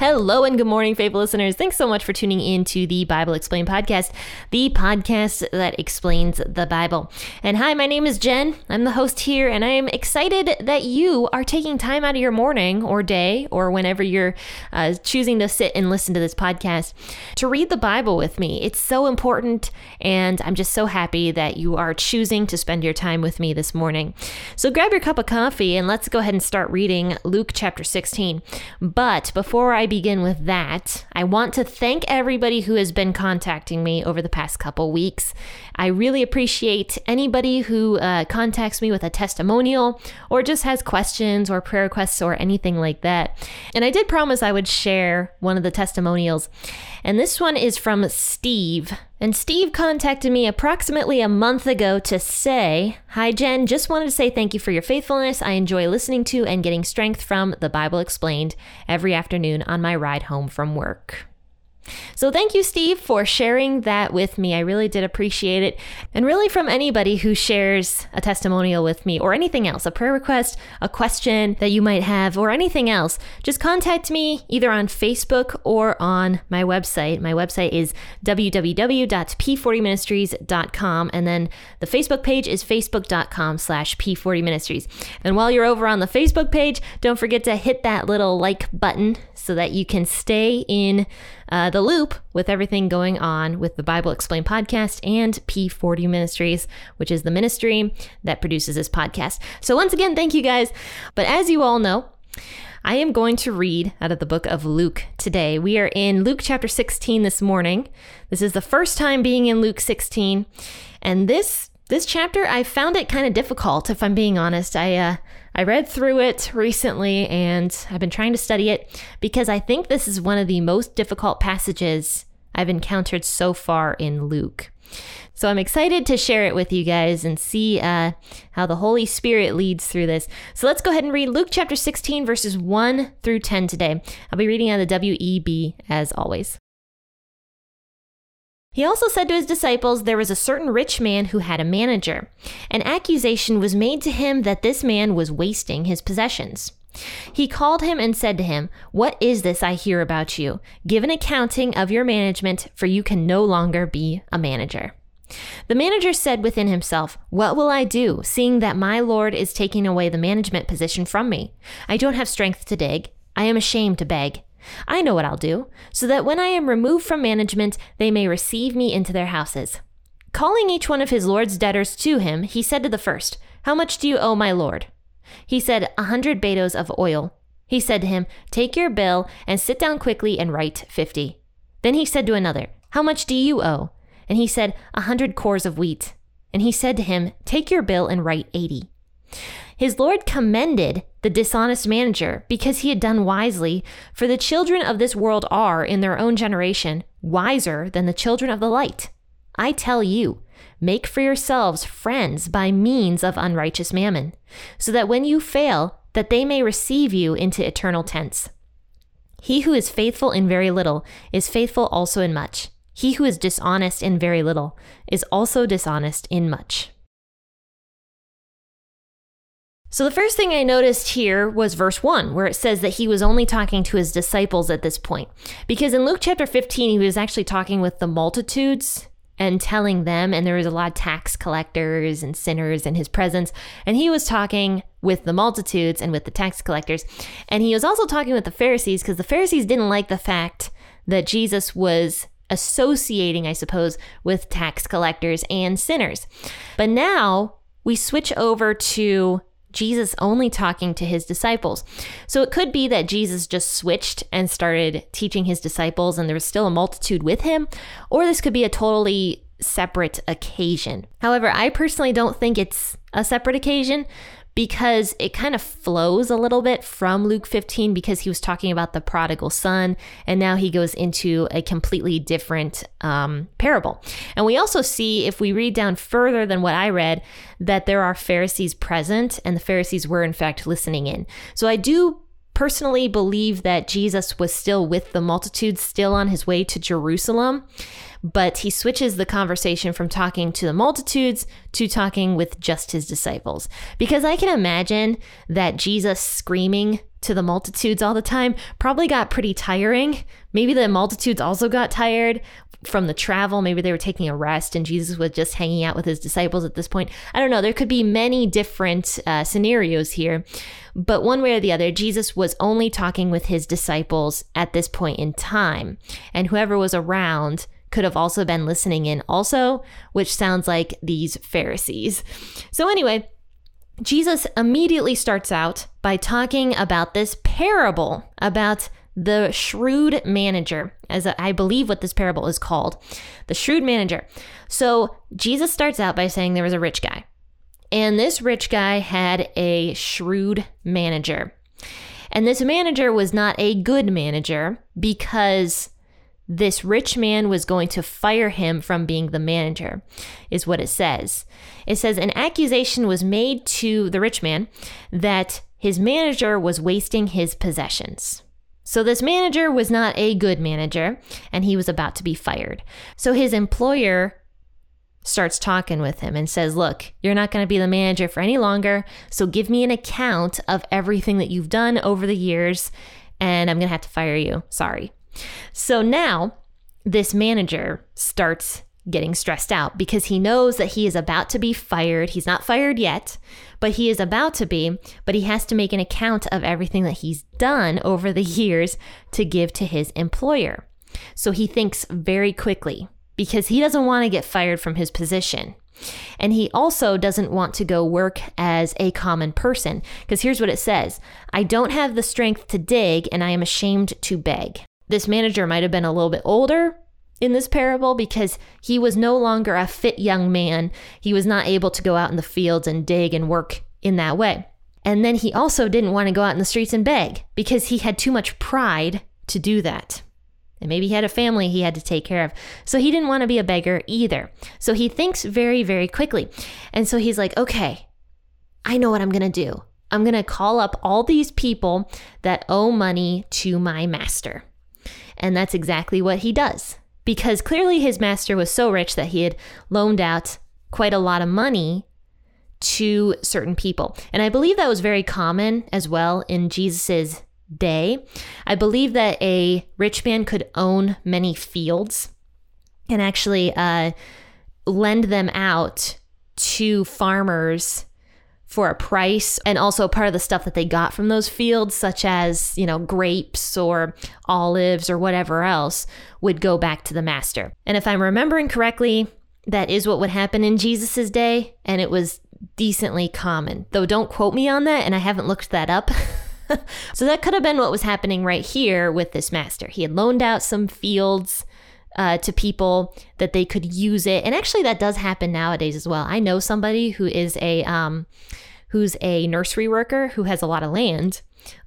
Hello and good morning, faithful listeners. Thanks so much for tuning in to the Bible Explained podcast, the podcast that explains the Bible. And hi, my name is Jen. I'm the host here, and I am excited that you are taking time out of your morning or day or whenever you're uh, choosing to sit and listen to this podcast to read the Bible with me. It's so important, and I'm just so happy that you are choosing to spend your time with me this morning. So grab your cup of coffee and let's go ahead and start reading Luke chapter 16. But before I begin with that, I want to thank everybody who has been contacting me over the past couple weeks. I really appreciate anybody who uh, contacts me with a testimonial or just has questions or prayer requests or anything like that. And I did promise I would share one of the testimonials. And this one is from Steve. And Steve contacted me approximately a month ago to say, Hi, Jen, just wanted to say thank you for your faithfulness. I enjoy listening to and getting strength from the Bible Explained every afternoon on my ride home from work. So thank you, Steve, for sharing that with me. I really did appreciate it. And really, from anybody who shares a testimonial with me or anything else, a prayer request, a question that you might have, or anything else, just contact me either on Facebook or on my website. My website is www.p40ministries.com. And then the Facebook page is facebook.com slash p40ministries. And while you're over on the Facebook page, don't forget to hit that little like button so that you can stay in uh, the loop with everything going on with the Bible Explained podcast and P40 Ministries, which is the ministry that produces this podcast. So, once again, thank you guys. But as you all know, I am going to read out of the book of Luke today. We are in Luke chapter 16 this morning. This is the first time being in Luke 16, and this this chapter I found it kind of difficult if I'm being honest. I uh, I read through it recently and I've been trying to study it because I think this is one of the most difficult passages I've encountered so far in Luke. So I'm excited to share it with you guys and see uh, how the Holy Spirit leads through this. So let's go ahead and read Luke chapter 16, verses 1 through 10 today. I'll be reading out of the WEB as always. He also said to his disciples, There was a certain rich man who had a manager. An accusation was made to him that this man was wasting his possessions. He called him and said to him, What is this I hear about you? Give an accounting of your management, for you can no longer be a manager. The manager said within himself, What will I do, seeing that my Lord is taking away the management position from me? I don't have strength to dig. I am ashamed to beg. I know what I'll do, so that when I am removed from management, they may receive me into their houses. Calling each one of his lord's debtors to him, he said to the first, How much do you owe my lord? He said, A hundred betos of oil. He said to him, Take your bill and sit down quickly and write fifty. Then he said to another, How much do you owe? And he said, A hundred cors of wheat. And he said to him, Take your bill and write eighty. His Lord commended the dishonest manager because he had done wisely, for the children of this world are, in their own generation, wiser than the children of the light. I tell you, make for yourselves friends by means of unrighteous mammon, so that when you fail, that they may receive you into eternal tents. He who is faithful in very little is faithful also in much. He who is dishonest in very little is also dishonest in much. So, the first thing I noticed here was verse 1, where it says that he was only talking to his disciples at this point. Because in Luke chapter 15, he was actually talking with the multitudes and telling them, and there was a lot of tax collectors and sinners in his presence. And he was talking with the multitudes and with the tax collectors. And he was also talking with the Pharisees because the Pharisees didn't like the fact that Jesus was associating, I suppose, with tax collectors and sinners. But now we switch over to Jesus only talking to his disciples. So it could be that Jesus just switched and started teaching his disciples and there was still a multitude with him, or this could be a totally separate occasion. However, I personally don't think it's a separate occasion because it kind of flows a little bit from Luke 15 because he was talking about the prodigal son, and now he goes into a completely different um, parable. And we also see, if we read down further than what I read, that there are Pharisees present, and the Pharisees were in fact listening in. So I do personally believe that Jesus was still with the multitude, still on his way to Jerusalem, but he switches the conversation from talking to the multitudes to talking with just his disciples. Because I can imagine that Jesus screaming to the multitudes all the time probably got pretty tiring. Maybe the multitudes also got tired from the travel. Maybe they were taking a rest and Jesus was just hanging out with his disciples at this point. I don't know. There could be many different uh, scenarios here. But one way or the other, Jesus was only talking with his disciples at this point in time. And whoever was around could have also been listening in, also, which sounds like these Pharisees. So, anyway, Jesus immediately starts out by talking about this parable about the shrewd manager, as I believe what this parable is called, the shrewd manager. So Jesus starts out by saying there was a rich guy, and this rich guy had a shrewd manager. And this manager was not a good manager because this rich man was going to fire him from being the manager, is what it says. It says an accusation was made to the rich man that his manager was wasting his possessions. So, this manager was not a good manager and he was about to be fired. So, his employer starts talking with him and says, Look, you're not going to be the manager for any longer. So, give me an account of everything that you've done over the years and I'm going to have to fire you. Sorry. So, now this manager starts getting stressed out because he knows that he is about to be fired. He's not fired yet, but he is about to be. But he has to make an account of everything that he's done over the years to give to his employer. So he thinks very quickly because he doesn't want to get fired from his position. And he also doesn't want to go work as a common person. Because here's what it says I don't have the strength to dig, and I am ashamed to beg. This manager might have been a little bit older, in this parable because he was no longer a fit young man. He was not able to go out in the fields and dig and work in that way. And then he also didn't want to go out in the streets and beg because he had too much pride to do that. And maybe he had a family he had to take care of. So he didn't want to be a beggar either. So he thinks very, very quickly. And so he's like, okay, I know what I'm going to do. I'm going to call up all these people that owe money to my master. And that's exactly what he does because clearly his master was so rich that he had loaned out quite a lot of money to certain people. And I believe that was very common as well in Jesus's day. I believe that a rich man could own many fields and actually uh, lend them out to farmers for a price and also part of the stuff that they got from those fields such as you know grapes or olives or whatever else would go back to the master. And if i'm remembering correctly that is what would happen in jesus's day and it was decently common. Though don't quote me on that and i haven't looked that up. So that could have been what was happening right here with this master. He had loaned out some fields uh, to people that they could use it. And actually, that does happen nowadays as well. I know somebody who is a um, who's a nursery worker who has a lot of land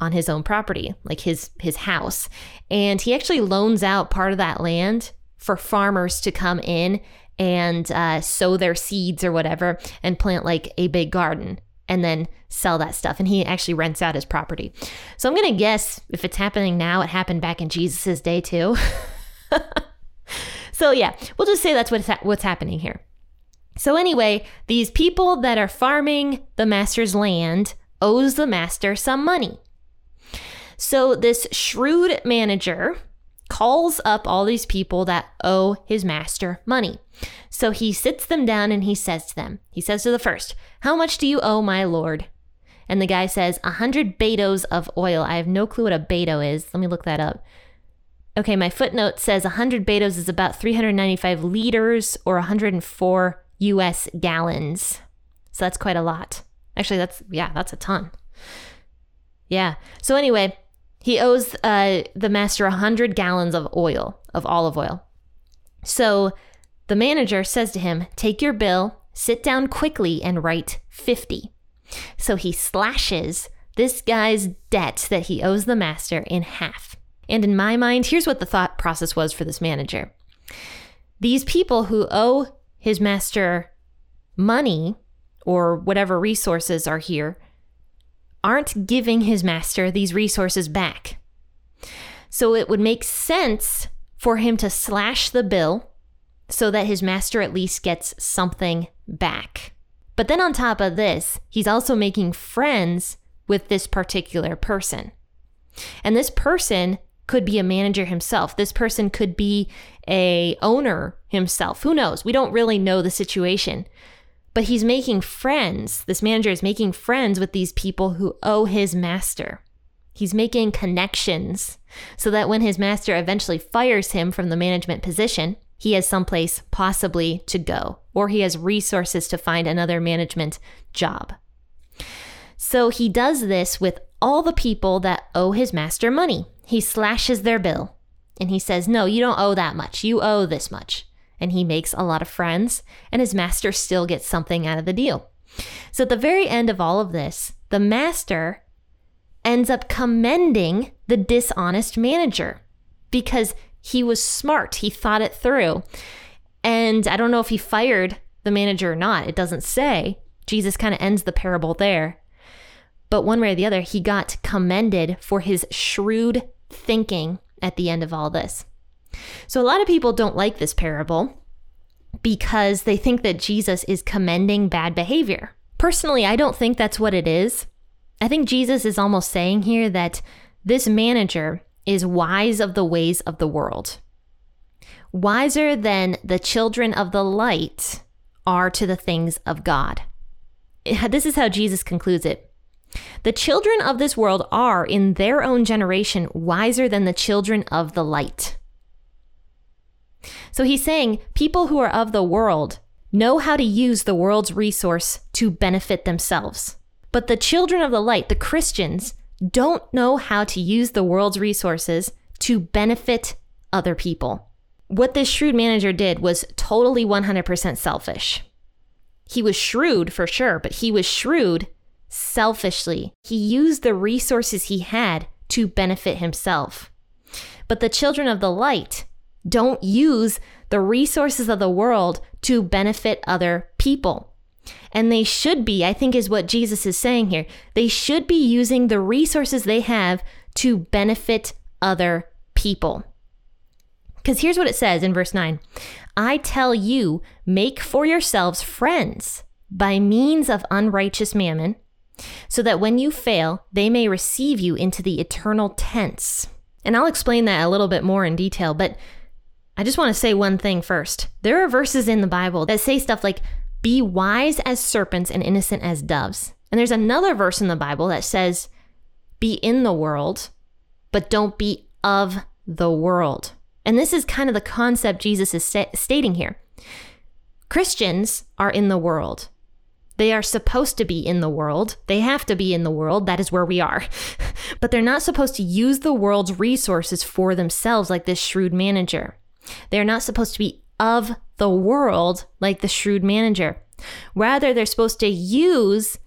on his own property, like his his house, and he actually loans out part of that land for farmers to come in and uh, sow their seeds or whatever and plant like a big garden and then sell that stuff. And he actually rents out his property. So I'm going to guess if it's happening now, it happened back in Jesus's day too. so yeah, we'll just say that's what's ha- what's happening here. So anyway, these people that are farming the master's land owes the master some money. So this shrewd manager calls up all these people that owe his master money. So he sits them down and he says to them, he says to the first, How much do you owe my lord? And the guy says, A hundred betos of oil. I have no clue what a beto is. Let me look that up. Okay, my footnote says 100 betos is about 395 liters or 104 US gallons. So that's quite a lot. Actually, that's, yeah, that's a ton. Yeah. So anyway, he owes uh, the master 100 gallons of oil, of olive oil. So the manager says to him, Take your bill, sit down quickly, and write 50. So he slashes this guy's debt that he owes the master in half. And in my mind, here's what the thought process was for this manager. These people who owe his master money or whatever resources are here aren't giving his master these resources back. So it would make sense for him to slash the bill so that his master at least gets something back. But then on top of this, he's also making friends with this particular person. And this person could be a manager himself. This person could be a owner himself. Who knows? We don't really know the situation. But he's making friends. This manager is making friends with these people who owe his master. He's making connections so that when his master eventually fires him from the management position, he has someplace possibly to go, or he has resources to find another management job. So he does this with all the people that owe his master money. He slashes their bill and he says, No, you don't owe that much. You owe this much. And he makes a lot of friends, and his master still gets something out of the deal. So at the very end of all of this, the master ends up commending the dishonest manager because he was smart. He thought it through. And I don't know if he fired the manager or not. It doesn't say. Jesus kind of ends the parable there. But one way or the other, he got commended for his shrewd thinking at the end of all this. So, a lot of people don't like this parable because they think that Jesus is commending bad behavior. Personally, I don't think that's what it is. I think Jesus is almost saying here that this manager is wise of the ways of the world, wiser than the children of the light are to the things of God. This is how Jesus concludes it. The children of this world are, in their own generation, wiser than the children of the light. So he's saying people who are of the world know how to use the world's resource to benefit themselves. But the children of the light, the Christians, don't know how to use the world's resources to benefit other people. What this shrewd manager did was totally 100% selfish. He was shrewd for sure, but he was shrewd selfishly. He used the resources he had to benefit himself. But the children of the light don't use the resources of the world to benefit other people. And they should be, I think, is what Jesus is saying here. They should be using the resources they have to benefit other people. Because here's what it says in verse 9 I tell you, make for yourselves friends by means of unrighteous mammon so that when you fail, they may receive you into the eternal tents. And I'll explain that a little bit more in detail, but I just want to say one thing first. There are verses in the Bible that say stuff like, be wise as serpents and innocent as doves. And there's another verse in the Bible that says, be in the world, but don't be of the world. And this is kind of the concept Jesus is stating here. Christians are in the world. They are supposed to be in the world. They have to be in the world. That is where we are. but they're not supposed to use the world's resources for themselves like this shrewd manager. They're not supposed to be of the world like the shrewd manager. Rather, they're supposed to use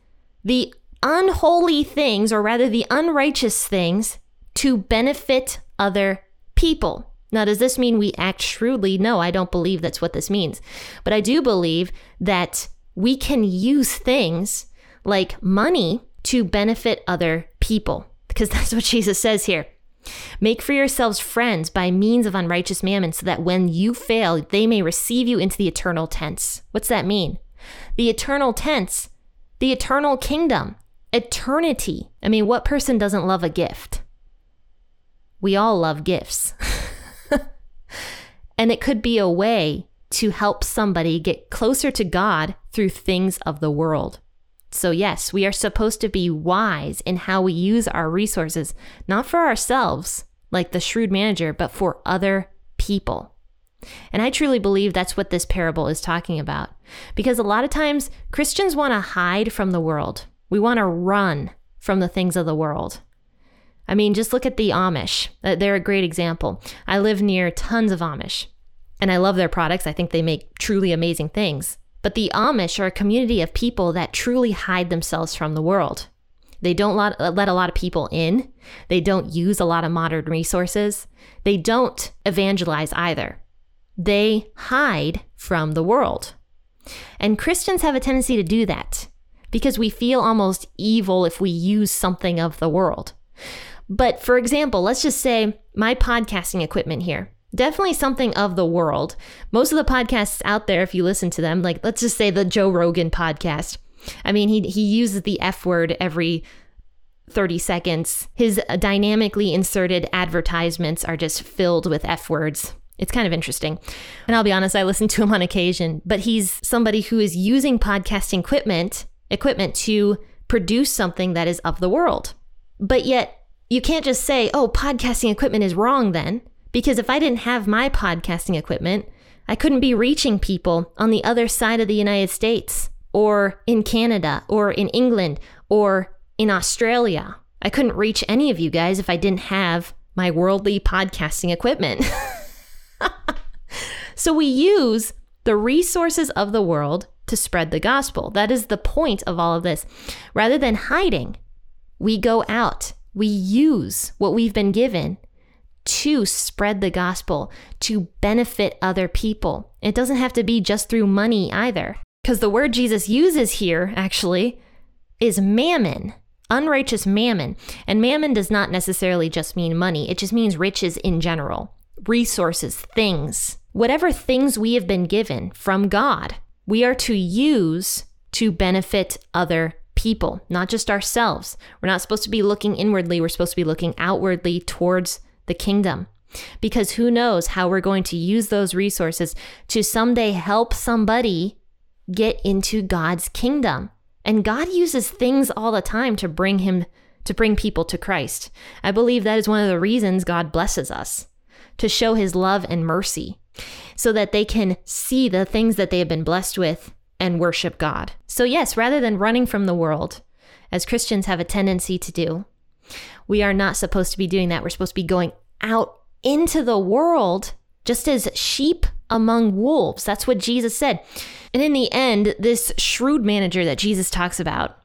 the unholy things, or rather the unrighteous things, to benefit other people. Now, does this mean we act shrewdly? No, I don't believe that's what this means. But I do believe that we can use things like money to benefit other people, because that's what Jesus says here. Make for yourselves friends by means of unrighteous mammon, so that when you fail, they may receive you into the eternal tents. What's that mean? The eternal tents, the eternal kingdom, eternity. I mean, what person doesn't love a gift? We all love gifts. and it could be a way to help somebody get closer to God through things of the world. So, yes, we are supposed to be wise in how we use our resources, not for ourselves, like the shrewd manager, but for other people. And I truly believe that's what this parable is talking about. Because a lot of times Christians want to hide from the world, we want to run from the things of the world. I mean, just look at the Amish. Uh, they're a great example. I live near tons of Amish and I love their products. I think they make truly amazing things. But the Amish are a community of people that truly hide themselves from the world. They don't let, a lot of people in. They don't use a lot of modern resources. They don't evangelize either. They hide from the world. And Christians have a tendency to do that because we feel almost evil if we use something of the world. But for example, let's just say my podcasting equipment here, definitely something of the world. Most of the podcasts out there, if you listen to them, like let's just say the Joe Rogan podcast, I mean, he, he uses the F word every 30 seconds. His dynamically inserted advertisements are just filled with F words. It's kind of interesting. And I'll be honest, I listen to him on occasion, but he's somebody who is using podcasting equipment equipment to produce something that is of the world. But yet, you can't just say, "Oh, podcasting equipment is wrong then," because if I didn't have my podcasting equipment, I couldn't be reaching people on the other side of the United States or in Canada or in England or in Australia. I couldn't reach any of you guys if I didn't have my worldly podcasting equipment. so we use the resources of the world to spread the gospel. That is the point of all of this. Rather than hiding, we go out, we use what we've been given to spread the gospel, to benefit other people. It doesn't have to be just through money either. Because the word Jesus uses here, actually, is mammon, unrighteous mammon. And mammon does not necessarily just mean money, it just means riches in general, resources, things. Whatever things we have been given from God, we are to use to benefit other people, not just ourselves. We're not supposed to be looking inwardly, we're supposed to be looking outwardly towards the kingdom. Because who knows how we're going to use those resources to someday help somebody get into God's kingdom. And God uses things all the time to bring him to bring people to Christ. I believe that is one of the reasons God blesses us to show his love and mercy so that they can see the things that they have been blessed with and worship God. So yes, rather than running from the world, as Christians have a tendency to do, we are not supposed to be doing that. We're supposed to be going out into the world just as sheep among wolves. That's what Jesus said. And in the end, this shrewd manager that Jesus talks about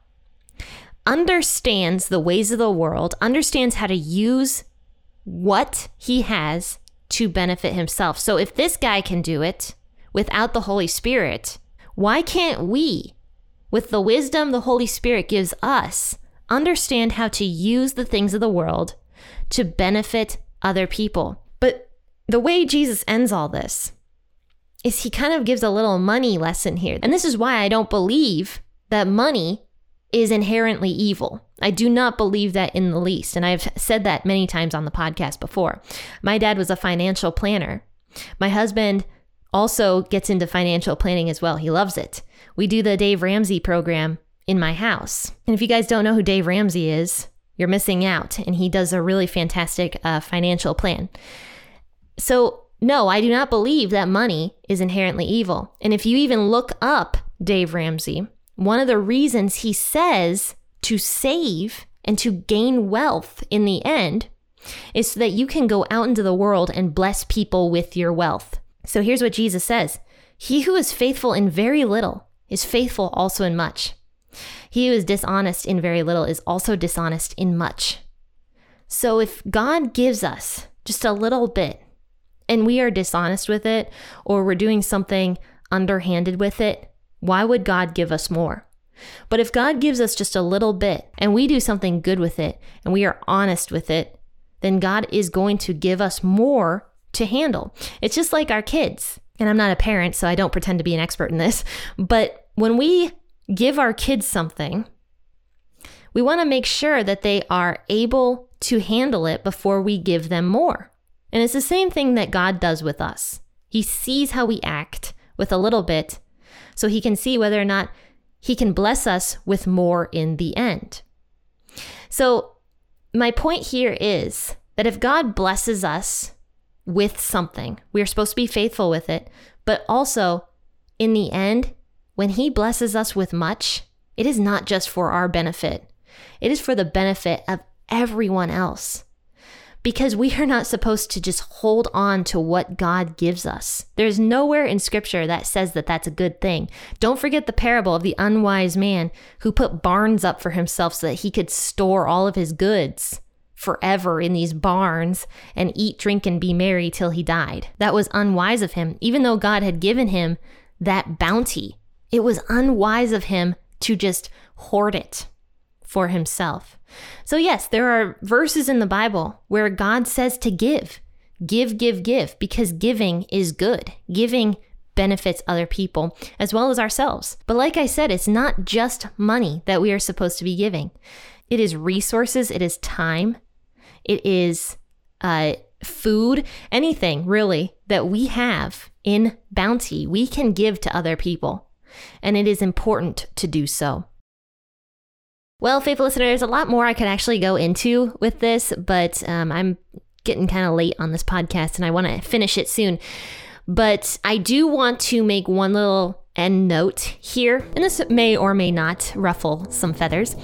understands the ways of the world, understands how to use what he has to benefit himself. So if this guy can do it without the Holy Spirit, why can't we, with the wisdom the Holy Spirit gives us, understand how to use the things of the world to benefit other people? But the way Jesus ends all this is he kind of gives a little money lesson here. And this is why I don't believe that money is inherently evil. I do not believe that in the least. And I've said that many times on the podcast before. My dad was a financial planner. My husband also gets into financial planning as well. He loves it. We do the Dave Ramsey program in my house. And if you guys don't know who Dave Ramsey is, you're missing out. And he does a really fantastic uh, financial plan. So no, I do not believe that money is inherently evil. And if you even look up Dave Ramsey, one of the reasons he says to save and to gain wealth in the end is so that you can go out into the world and bless people with your wealth. So here's what Jesus says He who is faithful in very little is faithful also in much. He who is dishonest in very little is also dishonest in much. So if God gives us just a little bit, and we are dishonest with it or we're doing something underhanded with it, why would God give us more? But if God gives us just a little bit and we do something good with it and we are honest with it, then God is going to give us more to handle. It's just like our kids. And I'm not a parent, so I don't pretend to be an expert in this. But when we give our kids something, we want to make sure that they are able to handle it before we give them more. And it's the same thing that God does with us. He sees how we act with a little bit so he can see whether or not he can bless us with more in the end. So, my point here is that if God blesses us with something, we are supposed to be faithful with it, but also in the end, when he blesses us with much, it is not just for our benefit, it is for the benefit of everyone else. because we are not supposed to just hold on to what God gives us. There's nowhere in scripture that says that that's a good thing. Don't forget the parable of the unwise man who put barns up for himself so that he could store all of his goods forever in these barns and eat, drink, and be merry till he died. That was unwise of him, even though God had given him that bounty. It was unwise of him to just hoard it for himself. So, yes, there are verses in the Bible where God says to give, give, give, give, because giving is good. Giving benefits other people as well as ourselves. But like I said, it's not just money that we are supposed to be giving, it is resources, it is time, it is uh, food, anything really that we have in bounty, we can give to other people. And it is important to do so. Well, faithful listeners, a lot more I could actually go into with this, but um, I'm getting kind of late on this podcast and I want to finish it soon. But I do want to make one little end note here, and this may or may not ruffle some feathers.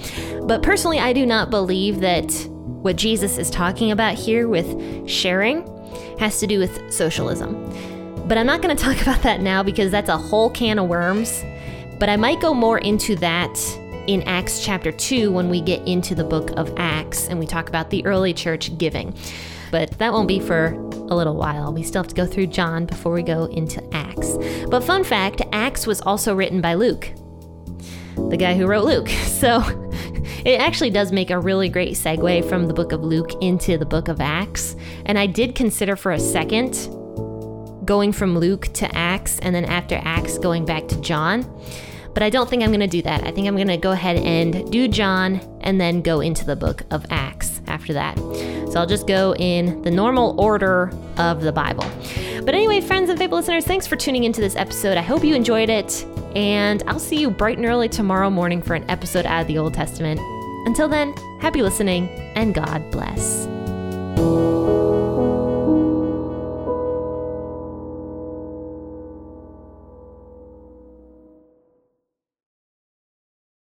But personally, I do not believe that what Jesus is talking about here with sharing has to do with socialism. But I'm not going to talk about that now because that's a whole can of worms. But I might go more into that in Acts chapter 2 when we get into the book of Acts and we talk about the early church giving. But that won't be for a little while. We still have to go through John before we go into Acts. But fun fact Acts was also written by Luke, the guy who wrote Luke. So it actually does make a really great segue from the book of Luke into the book of Acts. And I did consider for a second going from Luke to Acts and then after Acts going back to John. But I don't think I'm going to do that. I think I'm going to go ahead and do John and then go into the book of Acts after that. So I'll just go in the normal order of the Bible. But anyway, friends and faithful listeners, thanks for tuning into this episode. I hope you enjoyed it. And I'll see you bright and early tomorrow morning for an episode out of the Old Testament. Until then, happy listening and God bless.